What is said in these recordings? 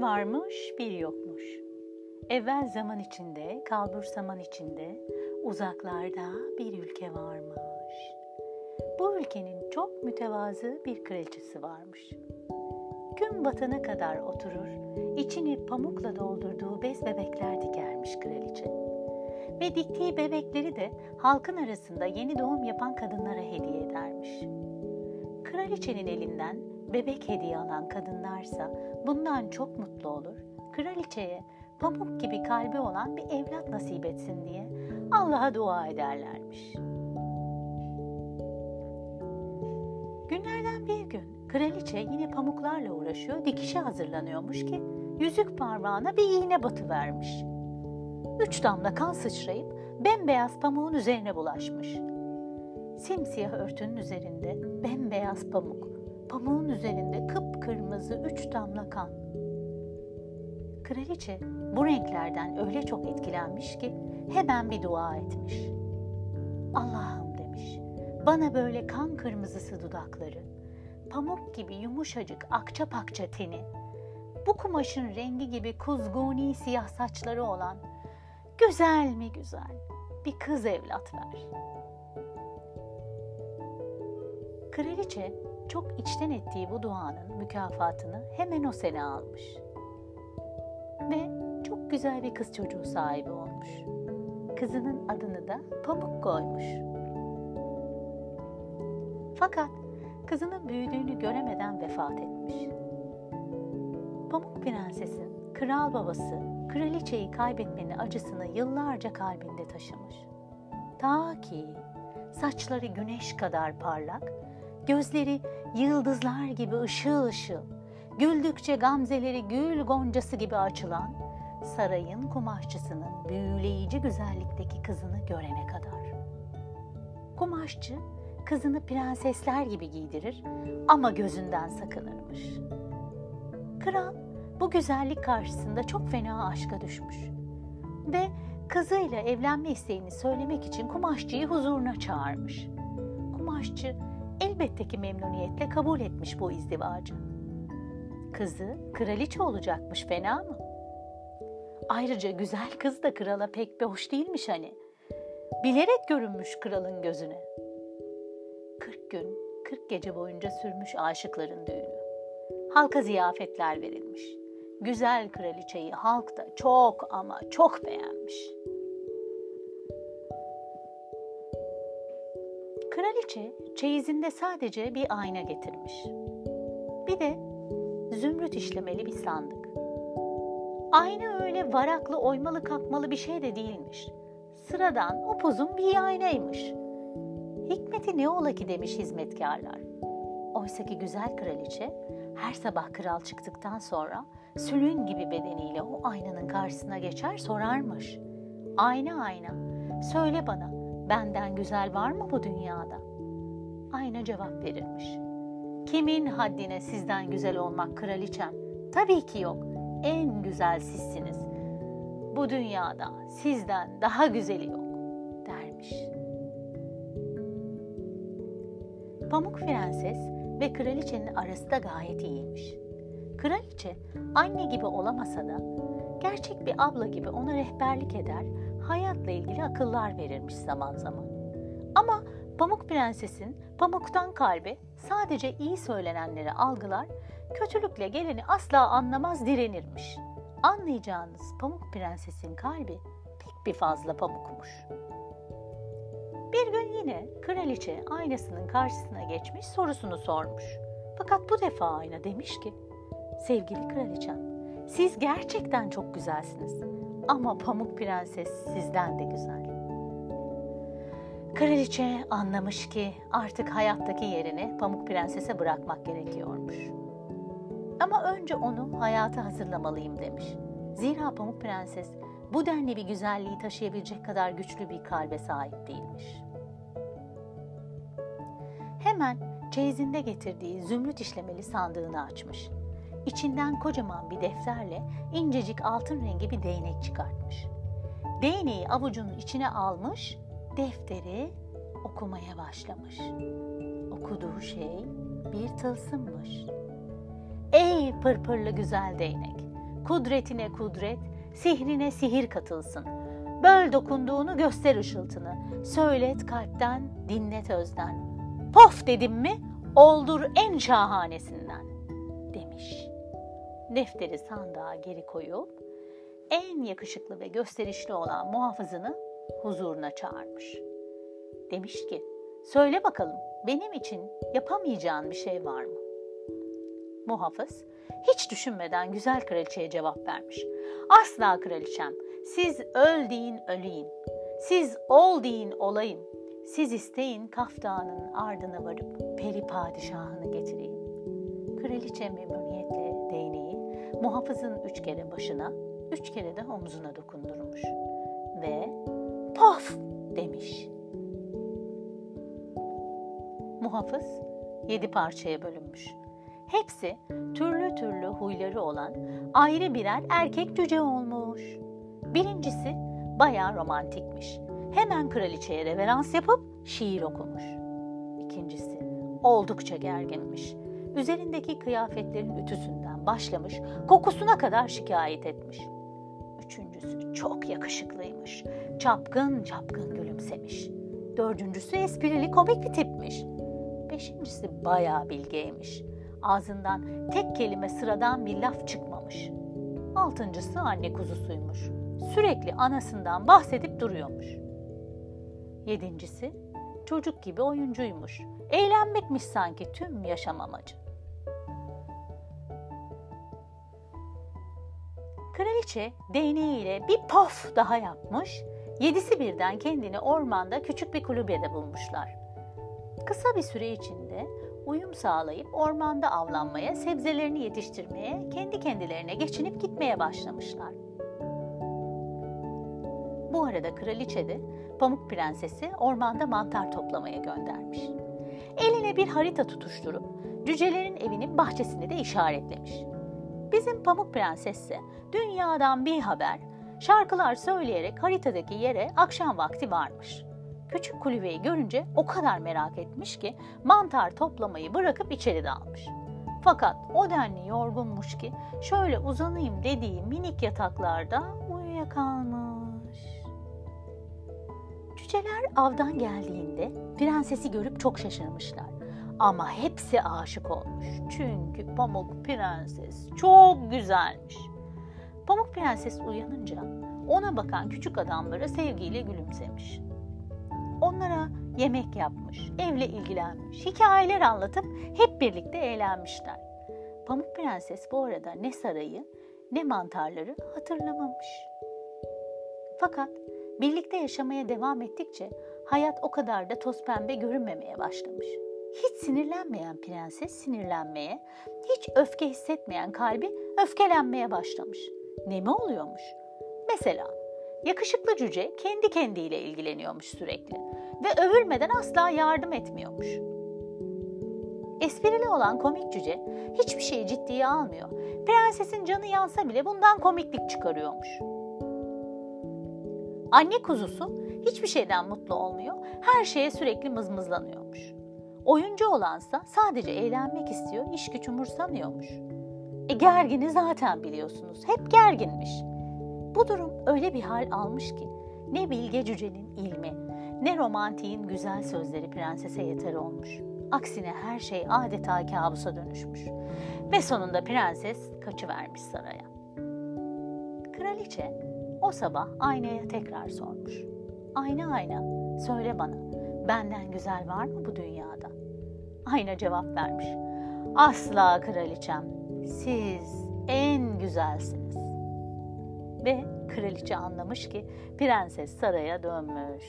Varmış, bir yokmuş. Evvel zaman içinde, kalbur zaman içinde, uzaklarda bir ülke varmış. Bu ülkenin çok mütevazı bir kraliçesi varmış. Gün batana kadar oturur, içini pamukla doldurduğu bez bebekler dikermiş kraliçe. Ve diktiği bebekleri de halkın arasında yeni doğum yapan kadınlara hediye edermiş. Kraliçenin elinden bebek hediye alan kadınlarsa bundan çok mutlu olur. Kraliçeye pamuk gibi kalbi olan bir evlat nasip etsin diye Allah'a dua ederlermiş. Günlerden bir gün kraliçe yine pamuklarla uğraşıyor, dikişe hazırlanıyormuş ki yüzük parmağına bir iğne batıvermiş. Üç damla kan sıçrayıp bembeyaz pamuğun üzerine bulaşmış. Simsiyah örtünün üzerinde bembeyaz pamuk, pamuğun üzerinde kıpkırmızı üç damla kan. Kraliçe bu renklerden öyle çok etkilenmiş ki hemen bir dua etmiş. Allah'ım demiş, bana böyle kan kırmızısı dudakları, pamuk gibi yumuşacık akça pakça teni, bu kumaşın rengi gibi kuzguni siyah saçları olan güzel mi güzel bir kız evlat ver. Kraliçe çok içten ettiği bu duanın mükafatını hemen o sene almış. Ve çok güzel bir kız çocuğu sahibi olmuş. Kızının adını da Pamuk koymuş. Fakat kızının büyüdüğünü göremeden vefat etmiş. Pamuk Prenses'in kral babası kraliçeyi kaybetmenin acısını yıllarca kalbinde taşımış. Ta ki saçları güneş kadar parlak, gözleri yıldızlar gibi ışıl ışıl, güldükçe gamzeleri gül goncası gibi açılan sarayın kumaşçısının büyüleyici güzellikteki kızını görene kadar. Kumaşçı kızını prensesler gibi giydirir ama gözünden sakınırmış. Kral bu güzellik karşısında çok fena aşka düşmüş ve kızıyla evlenme isteğini söylemek için kumaşçıyı huzuruna çağırmış. Kumaşçı elbette ki memnuniyetle kabul etmiş bu izdivacı. Kızı kraliçe olacakmış fena mı? Ayrıca güzel kız da krala pek bir hoş değilmiş hani. Bilerek görünmüş kralın gözüne. 40 gün, 40 gece boyunca sürmüş aşıkların düğünü. Halka ziyafetler verilmiş. Güzel kraliçeyi halk da çok ama çok beğenmiş. Kraliçe çeyizinde sadece bir ayna getirmiş. Bir de zümrüt işlemeli bir sandık. Ayna öyle varaklı, oymalı, kalkmalı bir şey de değilmiş. Sıradan upuzun bir aynaymış. Hikmeti ne ola ki demiş hizmetkarlar. Oysa ki güzel kraliçe her sabah kral çıktıktan sonra sülün gibi bedeniyle o aynanın karşısına geçer sorarmış. Ayna ayna, söyle bana benden güzel var mı bu dünyada? Ayna cevap verirmiş. Kimin haddine sizden güzel olmak kraliçem? Tabii ki yok. En güzel sizsiniz. Bu dünyada sizden daha güzeli yok dermiş. Pamuk Prenses ve kraliçenin arası da gayet iyiymiş. Kraliçe anne gibi olamasa da gerçek bir abla gibi ona rehberlik eder, hayatla ilgili akıllar verirmiş zaman zaman. Ama Pamuk Prenses'in pamuktan kalbi sadece iyi söylenenleri algılar, kötülükle geleni asla anlamaz direnirmiş. Anlayacağınız Pamuk Prenses'in kalbi pek bir fazla pamukmuş. Bir gün yine kraliçe aynasının karşısına geçmiş sorusunu sormuş. Fakat bu defa ayna demiş ki, sevgili kraliçem, siz gerçekten çok güzelsiniz ama Pamuk Prenses sizden de güzel. Kraliçe anlamış ki artık hayattaki yerini Pamuk Prenses'e bırakmak gerekiyormuş. Ama önce onu hayata hazırlamalıyım demiş. Zira Pamuk Prenses bu denli bir güzelliği taşıyabilecek kadar güçlü bir kalbe sahip değilmiş. Hemen çeyizinde getirdiği zümrüt işlemeli sandığını açmış. İçinden kocaman bir defterle incecik altın rengi bir değnek çıkartmış. Değneği avucunun içine almış, defteri okumaya başlamış. Okuduğu şey bir tılsımmış. Ey pırpırlı güzel değnek, Kudretine kudret, sihrine sihir katılsın. Böl dokunduğunu göster ışıltını. Söylet kalpten, dinlet özden. Pof dedim mi, oldur en şahanesinden demiş. Defteri sandığa geri koyup en yakışıklı ve gösterişli olan muhafızını huzuruna çağırmış. Demiş ki, söyle bakalım benim için yapamayacağın bir şey var mı? Muhafız hiç düşünmeden güzel kraliçeye cevap vermiş. Asla kraliçem, siz öl deyin öleyim, siz ol deyin olayım, siz isteyin kaftanın ardına varıp peri padişahını getireyim. Kraliçe memnuniyetle değneği muhafızın üç kere başına, üç kere de omzuna dokundurmuş. Ve pof demiş. Muhafız yedi parçaya bölünmüş. Hepsi türlü türlü huyları olan ayrı birer erkek cüce olmuş. Birincisi bayağı romantikmiş. Hemen kraliçeye reverans yapıp şiir okumuş. İkincisi oldukça gerginmiş. Üzerindeki kıyafetlerin ütüsünden başlamış, kokusuna kadar şikayet etmiş. Üçüncüsü çok yakışıklıymış. Çapkın çapkın gülümsemiş. Dördüncüsü esprili komik bir tipmiş. Beşincisi bayağı bilgeymiş. Ağzından tek kelime sıradan bir laf çıkmamış. Altıncısı anne kuzusuymuş. Sürekli anasından bahsedip duruyormuş. Yedincisi çocuk gibi oyuncuymuş. Eğlenmekmiş sanki tüm yaşam amacı. Kraliçe değneğiyle bir pof daha yapmış. Yedisi birden kendini ormanda küçük bir kulübede bulmuşlar. Kısa bir süre içinde uyum sağlayıp ormanda avlanmaya, sebzelerini yetiştirmeye, kendi kendilerine geçinip gitmeye başlamışlar. Bu arada kraliçe de Pamuk Prensesi ormanda mantar toplamaya göndermiş. Eline bir harita tutuşturup cücelerin evinin bahçesini de işaretlemiş. Bizim Pamuk Prenses ise dünyadan bir haber, şarkılar söyleyerek haritadaki yere akşam vakti varmış. Küçük kulübeyi görünce o kadar merak etmiş ki mantar toplamayı bırakıp içeri dalmış. Fakat o denli yorgunmuş ki şöyle uzanayım dediği minik yataklarda uyuyakalmış. Cüceler avdan geldiğinde prensesi görüp çok şaşırmışlar. Ama hepsi aşık olmuş. Çünkü Pamuk Prenses çok güzelmiş. Pamuk Prenses uyanınca ona bakan küçük adamlara sevgiyle gülümsemiş. Onlara yemek yapmış, evle ilgilenmiş, hikayeler anlatıp hep birlikte eğlenmişler. Pamuk Prenses bu arada ne sarayı ne mantarları hatırlamamış. Fakat birlikte yaşamaya devam ettikçe hayat o kadar da toz pembe görünmemeye başlamış. Hiç sinirlenmeyen prenses sinirlenmeye, hiç öfke hissetmeyen kalbi öfkelenmeye başlamış. Ne mi oluyormuş? Mesela yakışıklı cüce kendi kendiyle ilgileniyormuş sürekli ve övülmeden asla yardım etmiyormuş. Esprili olan komik cüce hiçbir şeyi ciddiye almıyor. Prensesin canı yansa bile bundan komiklik çıkarıyormuş. Anne kuzusu hiçbir şeyden mutlu olmuyor, her şeye sürekli mızmızlanıyormuş. Oyuncu olansa sadece eğlenmek istiyor, iş güç umursamıyormuş. E gergini zaten biliyorsunuz, hep gerginmiş. Bu durum öyle bir hal almış ki ne Bilge Cüce'nin ilmi, ne romantiğin güzel sözleri prensese yeter olmuş. Aksine her şey adeta kabusa dönüşmüş. Ve sonunda prenses kaçıvermiş saraya. Kraliçe o sabah aynaya tekrar sormuş. Ayna ayna, söyle bana, benden güzel var mı bu dünyada? Ayna cevap vermiş. Asla kraliçem, siz en güzelsiniz. Ve kraliçe anlamış ki prenses saraya dönmüş.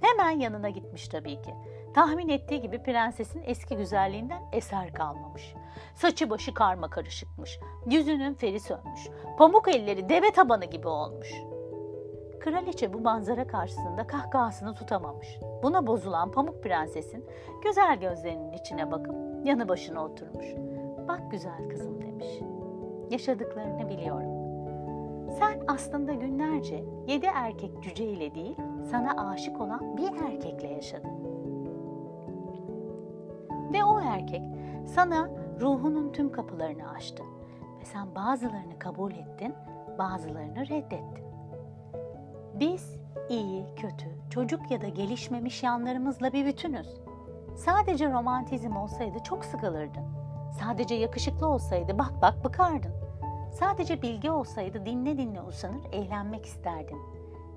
Hemen yanına gitmiş tabii ki. Tahmin ettiği gibi prensesin eski güzelliğinden eser kalmamış. Saçı başı karma karışıkmış. Yüzünün feri sönmüş. Pamuk elleri deve tabanı gibi olmuş. Kraliçe bu manzara karşısında kahkahasını tutamamış. Buna bozulan Pamuk Prenses'in güzel gözlerinin içine bakıp yanı başına oturmuş. Bak güzel kızım demiş. Yaşadıklarını biliyorum. Sen aslında günlerce yedi erkek cüce ile değil, sana aşık olan bir erkekle yaşadın. Ve o erkek sana ruhunun tüm kapılarını açtı Ve sen bazılarını kabul ettin, bazılarını reddettin. Biz iyi, kötü, çocuk ya da gelişmemiş yanlarımızla bir bütünüz. Sadece romantizm olsaydı çok sıkılırdın. Sadece yakışıklı olsaydı bak bak bıkardın. Sadece bilgi olsaydı dinle dinle usanır, eğlenmek isterdin.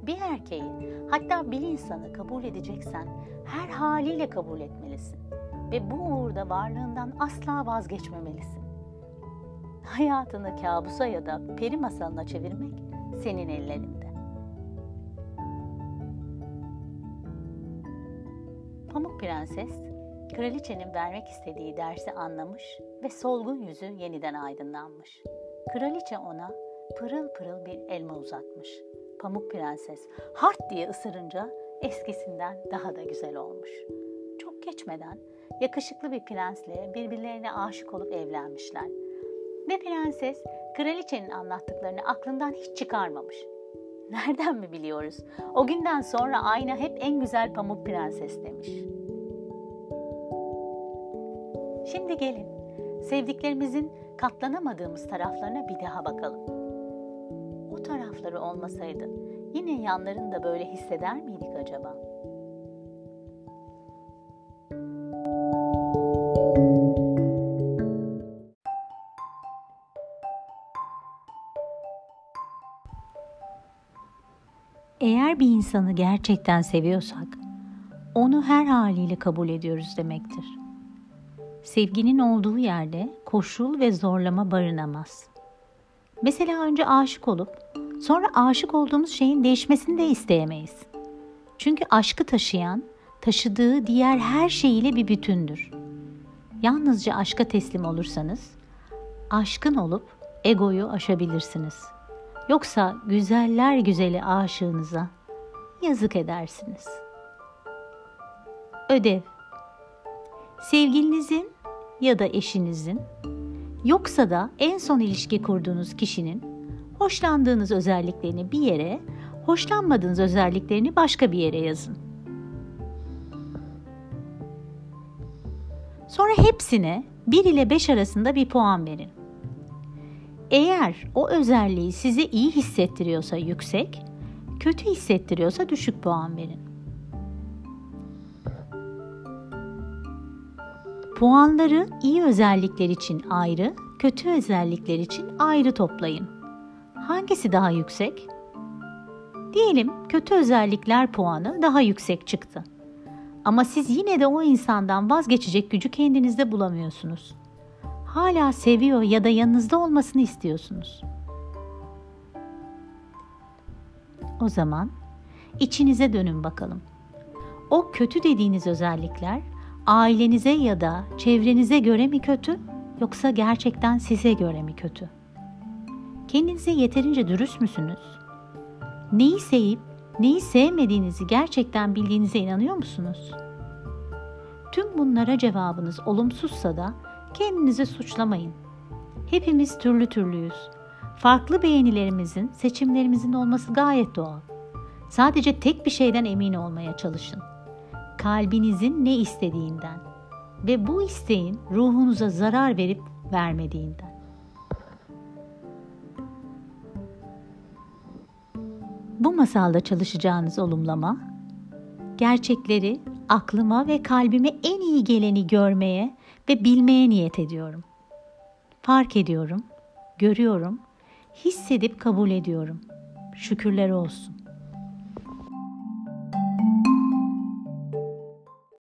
Bir erkeği, hatta bir insanı kabul edeceksen her haliyle kabul etmelisin. Ve bu uğurda varlığından asla vazgeçmemelisin. Hayatını kabusa ya da peri masalına çevirmek senin ellerinde. Pamuk Prenses, kraliçenin vermek istediği dersi anlamış ve solgun yüzü yeniden aydınlanmış. Kraliçe ona pırıl pırıl bir elma uzatmış. Pamuk Prenses hart diye ısırınca eskisinden daha da güzel olmuş. Çok geçmeden yakışıklı bir prensle birbirlerine aşık olup evlenmişler. Ve prenses kraliçenin anlattıklarını aklından hiç çıkarmamış. Nereden mi biliyoruz? O günden sonra ayna hep en güzel pamuk prenses demiş. Şimdi gelin sevdiklerimizin katlanamadığımız taraflarına bir daha bakalım. O tarafları olmasaydı yine yanlarında böyle hisseder miydik acaba? Eğer bir insanı gerçekten seviyorsak, onu her haliyle kabul ediyoruz demektir. Sevginin olduğu yerde koşul ve zorlama barınamaz. Mesela önce aşık olup sonra aşık olduğumuz şeyin değişmesini de isteyemeyiz. Çünkü aşkı taşıyan, taşıdığı diğer her şeyiyle bir bütündür. Yalnızca aşka teslim olursanız, aşkın olup egoyu aşabilirsiniz. Yoksa güzeller güzeli aşığınıza yazık edersiniz. Ödev Sevgilinizin ya da eşinizin yoksa da en son ilişki kurduğunuz kişinin hoşlandığınız özelliklerini bir yere, hoşlanmadığınız özelliklerini başka bir yere yazın. Sonra hepsine 1 ile 5 arasında bir puan verin. Eğer o özelliği size iyi hissettiriyorsa yüksek, kötü hissettiriyorsa düşük puan verin. Puanları iyi özellikler için ayrı, kötü özellikler için ayrı toplayın. Hangisi daha yüksek? Diyelim kötü özellikler puanı daha yüksek çıktı. Ama siz yine de o insandan vazgeçecek gücü kendinizde bulamıyorsunuz. Hala seviyor ya da yanınızda olmasını istiyorsunuz. O zaman içinize dönün bakalım. O kötü dediğiniz özellikler ailenize ya da çevrenize göre mi kötü yoksa gerçekten size göre mi kötü? Kendinize yeterince dürüst müsünüz? Neyi sevip neyi sevmediğinizi gerçekten bildiğinize inanıyor musunuz? Tüm bunlara cevabınız olumsuzsa da kendinizi suçlamayın. Hepimiz türlü türlüyüz. Farklı beğenilerimizin, seçimlerimizin olması gayet doğal. Sadece tek bir şeyden emin olmaya çalışın kalbinizin ne istediğinden ve bu isteğin ruhunuza zarar verip vermediğinden. Bu masalda çalışacağınız olumlama, gerçekleri aklıma ve kalbime en iyi geleni görmeye ve bilmeye niyet ediyorum. Fark ediyorum, görüyorum, hissedip kabul ediyorum. Şükürler olsun.